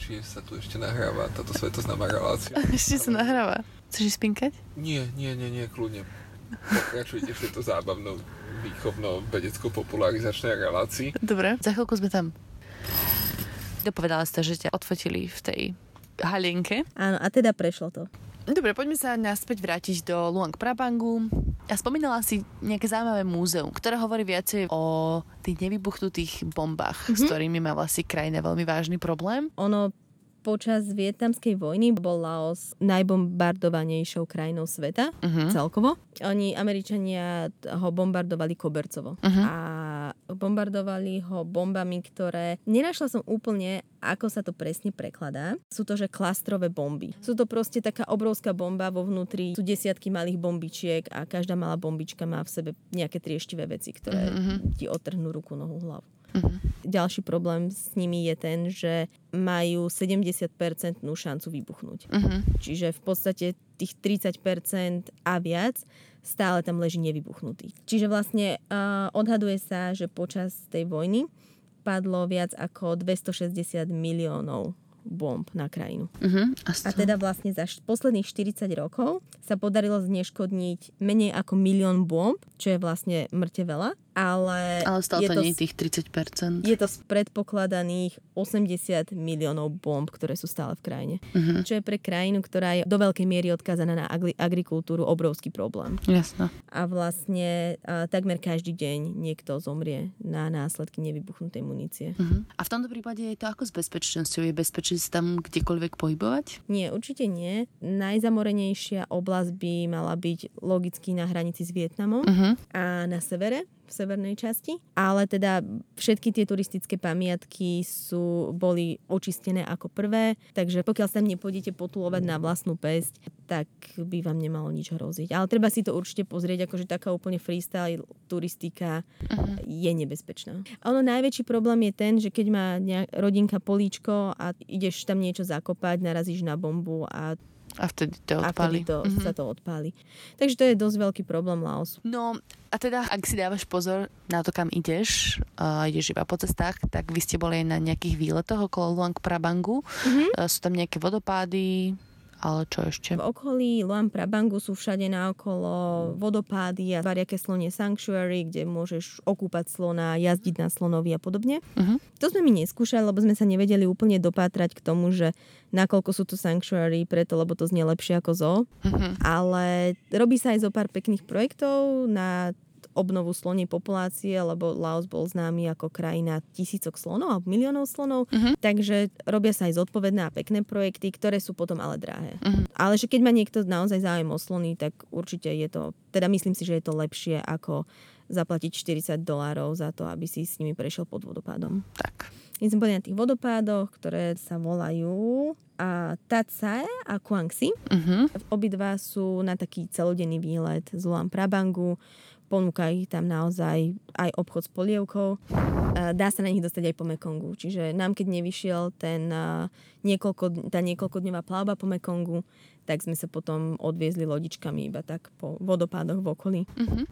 [SPEAKER 5] či sa tu ešte nahráva táto svetoznáma relácia.
[SPEAKER 2] Ešte sa nahráva. Chceš spinkať?
[SPEAKER 5] Nie, nie, nie, nie, kľudne. Pokračujte v tejto zábavnou výchovno vedecko popularizačnej relácii.
[SPEAKER 2] Dobre, za chvíľku sme tam. Dopovedala ste, že ťa odfotili v tej halienke.
[SPEAKER 3] Áno, a teda prešlo to.
[SPEAKER 2] Dobre, poďme sa naspäť vrátiť do Luang Prabangu. A spomínala si nejaké zaujímavé múzeum, ktoré hovorí viacej o tých nevybuchnutých bombách, mm-hmm. s ktorými má vlastne krajina veľmi vážny problém.
[SPEAKER 3] Ono počas vietnamskej vojny bol Laos najbombardovanejšou krajinou sveta
[SPEAKER 2] Uh-huh.
[SPEAKER 3] celkovo. Oni, Američania, ho bombardovali kobercovo.
[SPEAKER 2] Mhm.
[SPEAKER 3] A bombardovali ho bombami, ktoré... Nenašla som úplne, ako sa to presne prekladá. Sú to, že klastrové bomby. Sú to proste taká obrovská bomba, vo vnútri sú desiatky malých bombičiek a každá malá bombička má v sebe nejaké trieštivé veci, ktoré
[SPEAKER 2] Mhm,
[SPEAKER 3] ti otrhnú ruku, nohu, hlavu.
[SPEAKER 2] Mhm.
[SPEAKER 3] Ďalší problém s nimi je ten, že majú 70% šancu vybuchnúť.
[SPEAKER 2] Uh-huh.
[SPEAKER 3] Čiže v podstate tých 30% a viac stále tam leží nevybuchnutý. Čiže vlastne uh, odhaduje sa, že počas tej vojny padlo viac ako 260 miliónov bomb na krajinu.
[SPEAKER 2] Uh-huh. A,
[SPEAKER 3] A teda vlastne za š- posledných 40 rokov sa podarilo zneškodniť menej ako milión bomb, čo je vlastne mŕte veľa, ale,
[SPEAKER 2] Ale stále
[SPEAKER 3] je
[SPEAKER 2] to nie
[SPEAKER 3] z-
[SPEAKER 2] tých 30%.
[SPEAKER 3] je to z predpokladaných 80 miliónov bomb, ktoré sú stále v krajine.
[SPEAKER 2] Uh-huh.
[SPEAKER 3] Čo je pre krajinu, ktorá je do veľkej miery odkázaná na agri- agrikultúru, obrovský problém.
[SPEAKER 2] Jasno.
[SPEAKER 3] A vlastne a, takmer každý deň niekto zomrie na následky nevybuchnutej munície.
[SPEAKER 2] Uh-huh. A v tomto prípade je to ako s bezpečnosťou? Je bezpečné sa tam kdekoľvek pohybovať?
[SPEAKER 3] Nie, určite nie. Najzamorenejšia oblasť by mala byť logicky na hranici s Vietnamom
[SPEAKER 2] Uh-huh.
[SPEAKER 3] a na severe, v severnej časti. Ale teda všetky tie turistické pamiatky sú, boli očistené ako prvé, takže pokiaľ sa tam nepôjdete potulovať na vlastnú pesť, tak by vám nemalo nič hroziť. Ale treba si to určite pozrieť, akože taká úplne freestyle turistika
[SPEAKER 2] Uh-huh.
[SPEAKER 3] je nebezpečná. A ono najväčší problém je ten, že keď má nejak, rodinka políčko a ideš tam niečo zakopať, narazíš na bombu a,
[SPEAKER 2] A vtedy to
[SPEAKER 3] a
[SPEAKER 2] odpali.
[SPEAKER 3] vtedy to,
[SPEAKER 2] Mhm.
[SPEAKER 3] sa to odpáli. Takže to je dosť veľký problém Laosu.
[SPEAKER 2] No a teda, ak si dávaš pozor na to, kam ideš, uh, ideš iba po cestách, tak vy ste boli aj na nejakých výletoch okolo Luang Prabangu.
[SPEAKER 3] Mhm.
[SPEAKER 2] Uh, sú tam nejaké vodopády, ale čo ešte?
[SPEAKER 3] V okolí Luang Prabangu sú všade naokolo vodopády a Variake slonie Sanctuary, kde môžeš okúpať slona, jazdiť na slonovi a podobne.
[SPEAKER 2] Uh-huh.
[SPEAKER 3] To sme my neskúšali, lebo sme sa nevedeli úplne dopátrať k tomu, že nakoľko sú to sanctuary, preto lebo to znie lepšie ako zoo.
[SPEAKER 2] Uh-huh.
[SPEAKER 3] Ale robí sa aj zo pár pekných projektov na obnovu slonej populácie, lebo Laos bol známy ako krajina tisícok slonov alebo miliónov slonov,
[SPEAKER 2] Mhm.
[SPEAKER 3] takže robia sa aj zodpovedné a pekné projekty, ktoré sú potom ale drahé.
[SPEAKER 2] Mhm.
[SPEAKER 3] Ale že keď má niekto naozaj záujem o slony, tak určite je to, teda myslím si, že je to lepšie ako zaplatiť 40 dolárov za to, aby si s nimi prešiel pod vodopádom.
[SPEAKER 2] Tak.
[SPEAKER 3] My sme boli na tých vodopádoch, ktoré sa volajú a Tatsae a Kuangsi.
[SPEAKER 2] Uh-huh.
[SPEAKER 3] Obidva sú na taký celodenný výlet z Luang Prabangu. Ponúka ich tam naozaj aj obchod s polievkou. Dá sa na nich dostať aj po Mekongu. Čiže nám, keď nevyšiel ten, niekoľko, tá niekoľkodňová plavba po Mekongu, tak sme sa potom odviezli lodičkami iba tak po vodopádoch v okolí.
[SPEAKER 2] Uh-huh.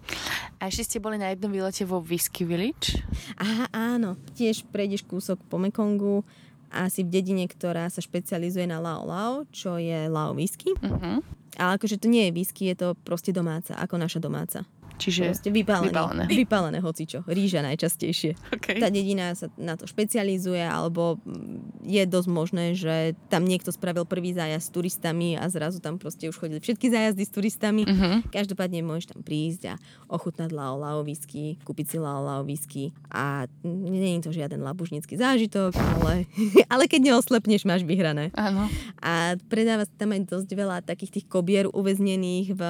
[SPEAKER 2] A ešte ste boli na jednom výlete vo Whisky Village.
[SPEAKER 3] Aha, áno. Tiež prejdeš kúsok po Mekongu asi v dedine, ktorá sa špecializuje na Lao Lao, čo je Lao whisky.
[SPEAKER 2] Uh-huh.
[SPEAKER 3] Ale akože to nie je whisky, je to proste domáca, ako naša domáca.
[SPEAKER 2] Čiže...
[SPEAKER 3] Proste vypálené.
[SPEAKER 2] vypálené.
[SPEAKER 3] Vypálené hocičo. Ríža najčastejšie.
[SPEAKER 2] Okay.
[SPEAKER 3] Tá dedina sa na to špecializuje, alebo mm, je dosť možné, že tam niekto spravil prvý zájazd s turistami a zrazu tam proste už chodili všetky zájazdy s turistami.
[SPEAKER 2] Uh-huh.
[SPEAKER 3] Každopádne môžeš tam prísť a ochutnať Lao Lao whisky, kúpiť si Lao Lao whisky a nie je to žiaden labužnický zážitok, ale, ale keď neoslepneš, máš vyhrané.
[SPEAKER 2] Áno.
[SPEAKER 3] A predáva sa tam aj dosť veľa takých tých kobier uväznených v,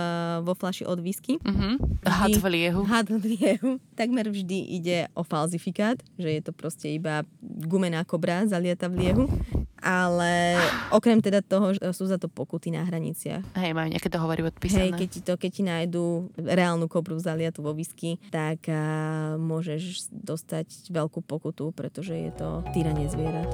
[SPEAKER 3] vo flaši od whisky.
[SPEAKER 2] Uh-huh. Had v liehu.
[SPEAKER 3] Had v liehu. Takmer vždy ide o falzifikát, že je to proste iba gumená kobra zalieta v liehu. Ale okrem teda toho, že sú za to pokuty na hraniciach.
[SPEAKER 2] Hej, majú nejaké dohovory odpísané.
[SPEAKER 3] Hej, keď ti, to, keď ti nájdú reálnu kobru zaliatu vo whisky, tak a, môžeš dostať veľkú pokutu, pretože je to týranie zvierat.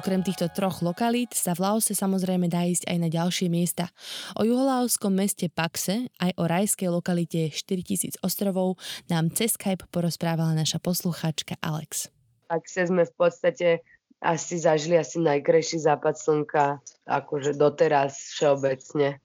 [SPEAKER 1] Okrem týchto troch lokalít sa v Laose samozrejme dá ísť aj na ďalšie miesta. O juholaoskom meste Paxe aj o rajskej lokalite 4000 ostrovov nám cez Skype porozprávala naša posluchačka Alex.
[SPEAKER 4] Sa sme v podstate asi zažili asi najkrajší západ slnka, akože doteraz všeobecne.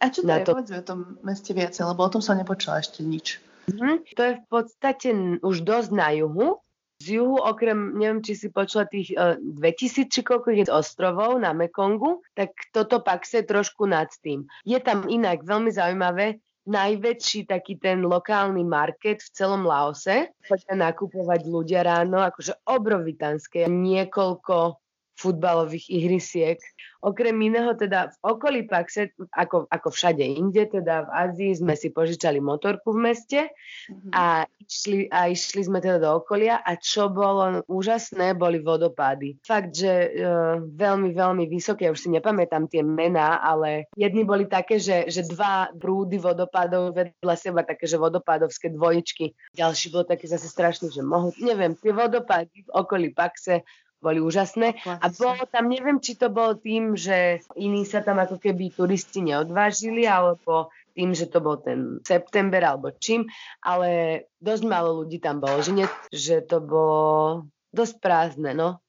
[SPEAKER 6] A čo to
[SPEAKER 4] Na
[SPEAKER 6] je?
[SPEAKER 4] to-
[SPEAKER 6] Povedz o tom meste viacej, lebo o tom som nepočula ešte nič.
[SPEAKER 4] Mhm. To je v podstate už dosť na juhu. Z juhu okrem, neviem, či si počula tých uh, 2000 či koľko je ostrovov na Mekongu, tak toto pak je trošku nad tým. Je tam inak veľmi zaujímavé, najväčší taký ten lokálny market v celom Laose. Chodia nakupovať ľudia ráno, akože obrovitanské, niekoľko futbalových ihrisiek. Okrem iného teda v okolí Paxe, ako, ako všade inde, teda v Ázii sme si požičali motorku v meste mm-hmm. a, išli, a išli sme teda do okolia a čo bolo úžasné, boli vodopády. Fakt, že uh, veľmi, veľmi vysoké, ja už si nepamätám tie mená, ale jedni boli také, že, že dva prúdy vodopádov vedľa seba, také, že vodopádovské dvojičky. Ďalší bol taký zase strašný, že mohol, neviem, tie vodopády v okolí Paxe boli úžasné. A bolo tam, neviem, či to bolo tým, že iní sa tam ako keby turisti neodvážili, alebo tým, že to bol ten september alebo čím, ale dosť málo ľudí tam bolo, že, nie, že to bolo dosť prázdne, no.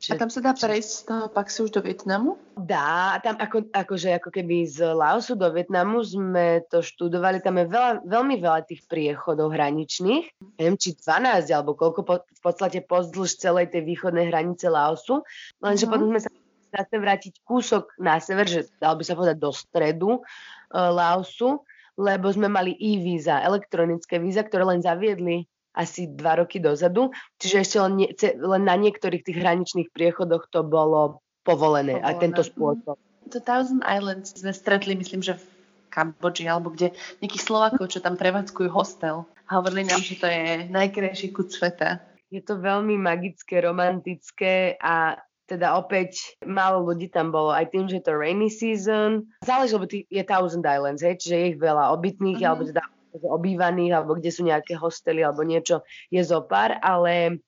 [SPEAKER 6] Čiže, a tam sa dá prejsť z toho Paxu už do Vietnamu?
[SPEAKER 4] Dá, tam ako, akože ako keby z Laosu do Vietnamu sme to študovali, tam je veľa, veľmi veľa tých priechodov hraničných, neviem či 12 alebo koľko po, v podstate pozdĺž celej tej východnej hranice Laosu, lenže uh-huh. potom sme sa zase vrátiť kúsok na sever, že dal by sa povedať do stredu uh, Laosu, lebo sme mali e-víza, elektronické víza, ktoré len zaviedli asi dva roky dozadu, čiže ešte len, nie, len na niektorých tých hraničných priechodoch to bolo povolené, povolené. a tento spôsob.
[SPEAKER 6] To Thousand Islands sme stretli, myslím, že v Kambodži, alebo kde nejakí Slovákov, čo tam prevádzkujú hostel. A hovorili nám, že to je najkrajší kut sveta.
[SPEAKER 4] Je to veľmi magické, romantické a teda opäť málo ľudí tam bolo, aj tým, že je to rainy season. Záleží, lebo je Thousand Islands, hej, čiže je ich veľa obytných, mm-hmm. alebo teda obývaných alebo kde sú nejaké hostely alebo niečo je zo pár, ale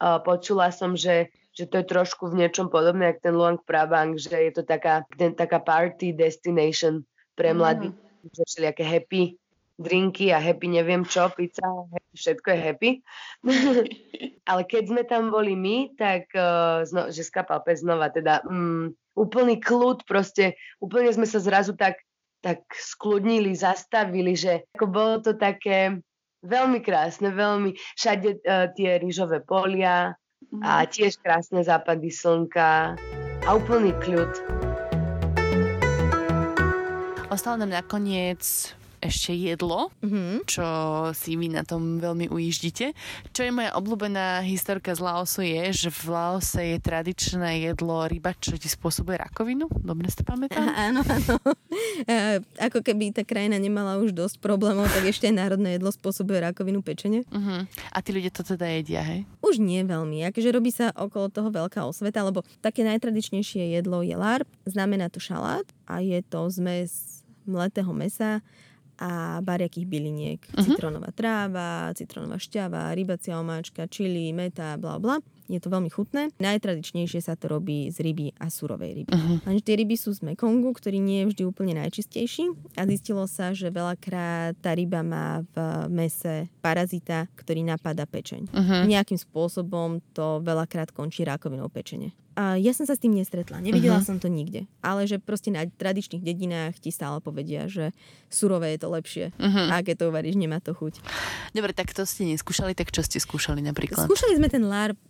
[SPEAKER 4] uh, počula som, že, že to je trošku v niečom podobné, ako ten Luang Prabang, že je to taká, ten, taká party destination pre mladých, mm. že všelijaké happy drinky a happy neviem čo, pizza, happy, všetko je happy. Ale keď sme tam boli my, tak uh, zno, že skapal pes znova, teda um, úplný kľud, proste úplne sme sa zrazu tak tak skludnili, zastavili, že ako bolo to také veľmi krásne, veľmi všade uh, tie rýžové polia a mhm. tiež krásne západy slnka a úplný kľud.
[SPEAKER 2] Ostalo nám nakoniec ešte jedlo, mm-hmm. čo si vy na tom veľmi ujíždite. Čo je moja obľúbená historka z Laosu je, že v Laose je tradičné jedlo ryba, čo ti spôsobuje rakovinu. Dobre si to pamätám?
[SPEAKER 3] Áno, áno. Ako keby tá krajina nemala už dosť problémov, tak ešte aj národné jedlo spôsobuje rakovinu pečenie.
[SPEAKER 2] Uh-huh. A tí ľudia to teda jedia, hej?
[SPEAKER 3] Už nie veľmi. Akože robí sa okolo toho veľká osveta, lebo také najtradičnejšie jedlo je larp, znamená to šalát a je to zmes mletého mesa a bariakých byliniek. Uh-huh. Citrónová tráva, citrónová šťava, rybacia omáčka, čili, meta, bla bla. Je to veľmi chutné. Najtradičnejšie sa to robí z ryby a surovej ryby. Uh-huh. Lenže tie ryby sú z Mekongu, ktorý nie je vždy úplne najčistejší a zistilo sa, že veľakrát tá ryba má v mese parazita, ktorý napada pečeň. Uh-huh. Nejakým spôsobom to veľakrát končí rakovinou pečene. A ja som sa s tým nestretla, nevidela uh-huh. som to nikde. Ale že proste na tradičných dedinách ti stále povedia, že surové je to lepšie. Uh-huh. A keď to uvaríš, nemá to chuť.
[SPEAKER 2] Dobre, tak to ste neskúšali, tak čo ste skúšali napríklad?
[SPEAKER 3] Skúšali sme ten larp,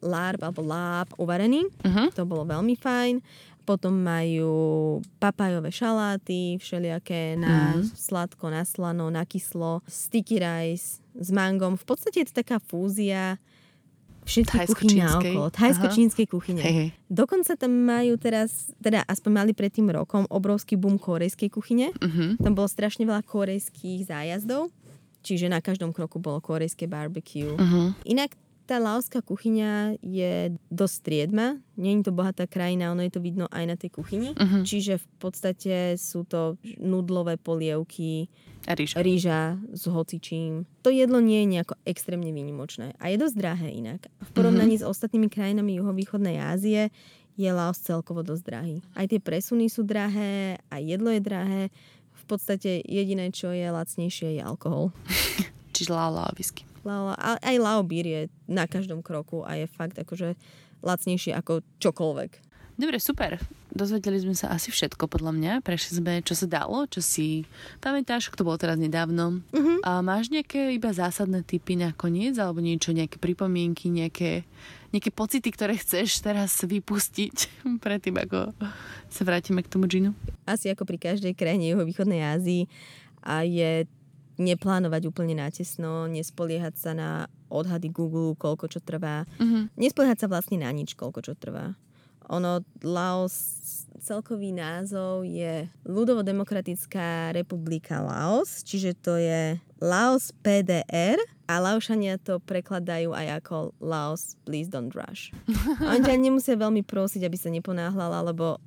[SPEAKER 3] larp alebo láb uvarený. Uh-huh. To bolo veľmi fajn. Potom majú papajové šaláty, všelijaké na uh-huh. sladko, na slano, na kyslo, sticky rice s mangom. V podstate je to taká fúzia všetky kuchyne okolo. Thajsko-čínskej kuchyne. Hej, hej. Dokonca tam majú teraz, teda aspoň mali pred tým rokom, obrovský boom korejskej kuchyne. Uh-huh. Tam bolo strašne veľa korejských zájazdov, čiže na každom kroku bolo korejské barbecue. Uh-huh. Inak tá laoská kuchyňa je dosť striedma. Je to bohatá krajina, ono je to vidno aj na tej kuchyni. Uh-huh. Čiže v podstate sú to nudlové polievky,
[SPEAKER 2] a rýža.
[SPEAKER 3] rýža s hocičím. To jedlo nie je nejako extrémne výnimočné a je dosť drahé inak. V porovnaní uh-huh. s ostatnými krajinami juhovýchodnej Ázie je Laos celkovo dosť drahý. Aj tie presuny sú drahé, aj jedlo je drahé. V podstate jediné, čo je lacnejšie, je alkohol.
[SPEAKER 2] Čiže lao whisky.
[SPEAKER 3] Lao, aj lao beer je na každom kroku a je fakt akože lacnejšie ako čokoľvek.
[SPEAKER 2] Dobre, super. Dozvedeli sme sa asi všetko, podľa mňa. Prešli sme, čo sa dalo, čo si pamätáš, to bolo teraz nedávno. Uh-huh. A máš nejaké iba zásadné typy na koniec, alebo niečo, nejaké pripomienky, nejaké, nejaké pocity, ktoré chceš teraz vypustiť predtým, ako sa vrátime k tomu džinu?
[SPEAKER 3] Asi ako pri každej krajine juhovýchodnej Ázii a je neplánovať úplne natesno, nespoliehať sa na odhady Google, koľko čo trvá.
[SPEAKER 2] Mhm.
[SPEAKER 3] Nespoliehať sa vlastne na nič, koľko čo trvá. Ono, Laos, celkový názov je Ľudovo-demokratická republika Laos, čiže to je Laos PDR a Laošania to prekladajú aj ako Laos Please Don't Rush. Oni ťa nemusia veľmi prosiť, aby sa neponáhľala, lebo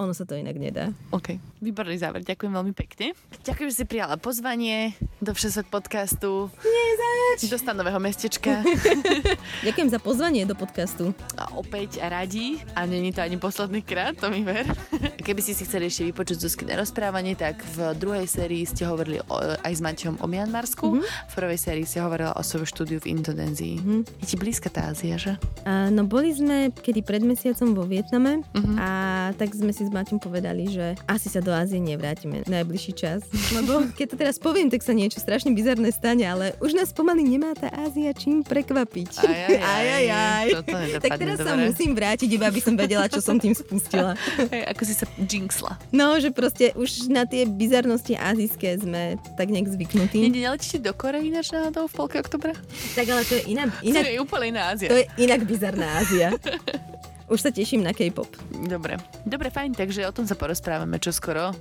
[SPEAKER 3] ono sa to inak nedá.
[SPEAKER 2] OK, výborný záver, ďakujem veľmi pekne. Ďakujem, že si prijala pozvanie do Všesvet podcastu. Nie zač! Do stanového mestečka.
[SPEAKER 3] Ďakujem za pozvanie do podcastu.
[SPEAKER 2] A opäť radi, a není to ani posledný krát, to mi ver. Keby si si chceli ešte vypočuť Zuzkine rozprávanie, tak v druhej sérii ste hovorili o, aj s Maťom o Mianmarsku. Mm-hmm. V prvej sérii si hovorila o svojom štúdiu v Indonésii. Mm-hmm. Je ti blízka tá Ázia, že?
[SPEAKER 3] A, no boli sme kedy pred mesiacom vo Vietname mm-hmm. a tak sme si s Maťom povedali, že asi sa do Ázie nevrátime najbližší čas. Lebo keď to teraz poviem, tak sa niečo strašne bizarné stane, ale už nás pomaly nemá tá Ázia čím prekvapiť.
[SPEAKER 2] Aj, aj, aj.
[SPEAKER 3] tak teraz sa
[SPEAKER 2] dobre.
[SPEAKER 3] musím vrátiť, iba aby som vedela, čo som tým spustila.
[SPEAKER 2] Hej, ako si sa jinxla.
[SPEAKER 3] No, že proste už na tie bizarnosti azijské sme tak nejak zvyknutí.
[SPEAKER 2] Nie, neletíte do Korei ináč náhodou v polke oktobra?
[SPEAKER 3] Tak ale to je iná,
[SPEAKER 2] inak, To je úplne iná Ázia.
[SPEAKER 3] to je inak bizarná Ázia. Už sa teším na K-pop.
[SPEAKER 2] Dobre. Dobre, fajn, takže o tom sa porozprávame čoskoro.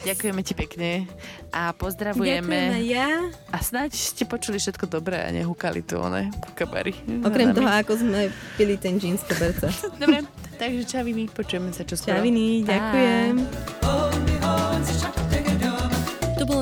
[SPEAKER 2] Ďakujeme ti pekne a pozdravujeme.
[SPEAKER 3] Ďakujem aj ja.
[SPEAKER 2] A snáď ste počuli všetko dobré a nehúkali tu one kabary.
[SPEAKER 3] Okrem toho, ako sme pili ten jeans koberca.
[SPEAKER 2] Dobre, takže čaviny, počujeme sa čoskoro.
[SPEAKER 3] Čaviny,
[SPEAKER 2] Bye.
[SPEAKER 3] ďakujem.
[SPEAKER 1] Bolo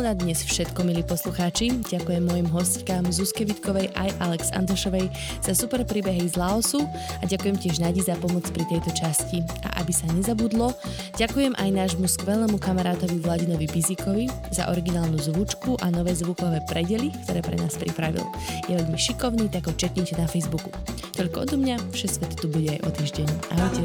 [SPEAKER 1] na dnes všetko, milí poslucháči. Ďakujem mojim hostkám Zuzke Vitkovej aj Alex Antošovej za super príbehy z Laosu a ďakujem tiež Nadi za pomoc pri tejto časti. A aby sa nezabudlo, ďakujem aj nášmu skvelému kamarátovi Vladinovi Bizikovi za originálnu zvučku a nové zvukové predely, ktoré pre nás pripravil. Je veľmi šikovný, tak ho čeknite na Facebooku. Toľko odo mňa, Všesvet tu bude aj o týždeň. Ahojte.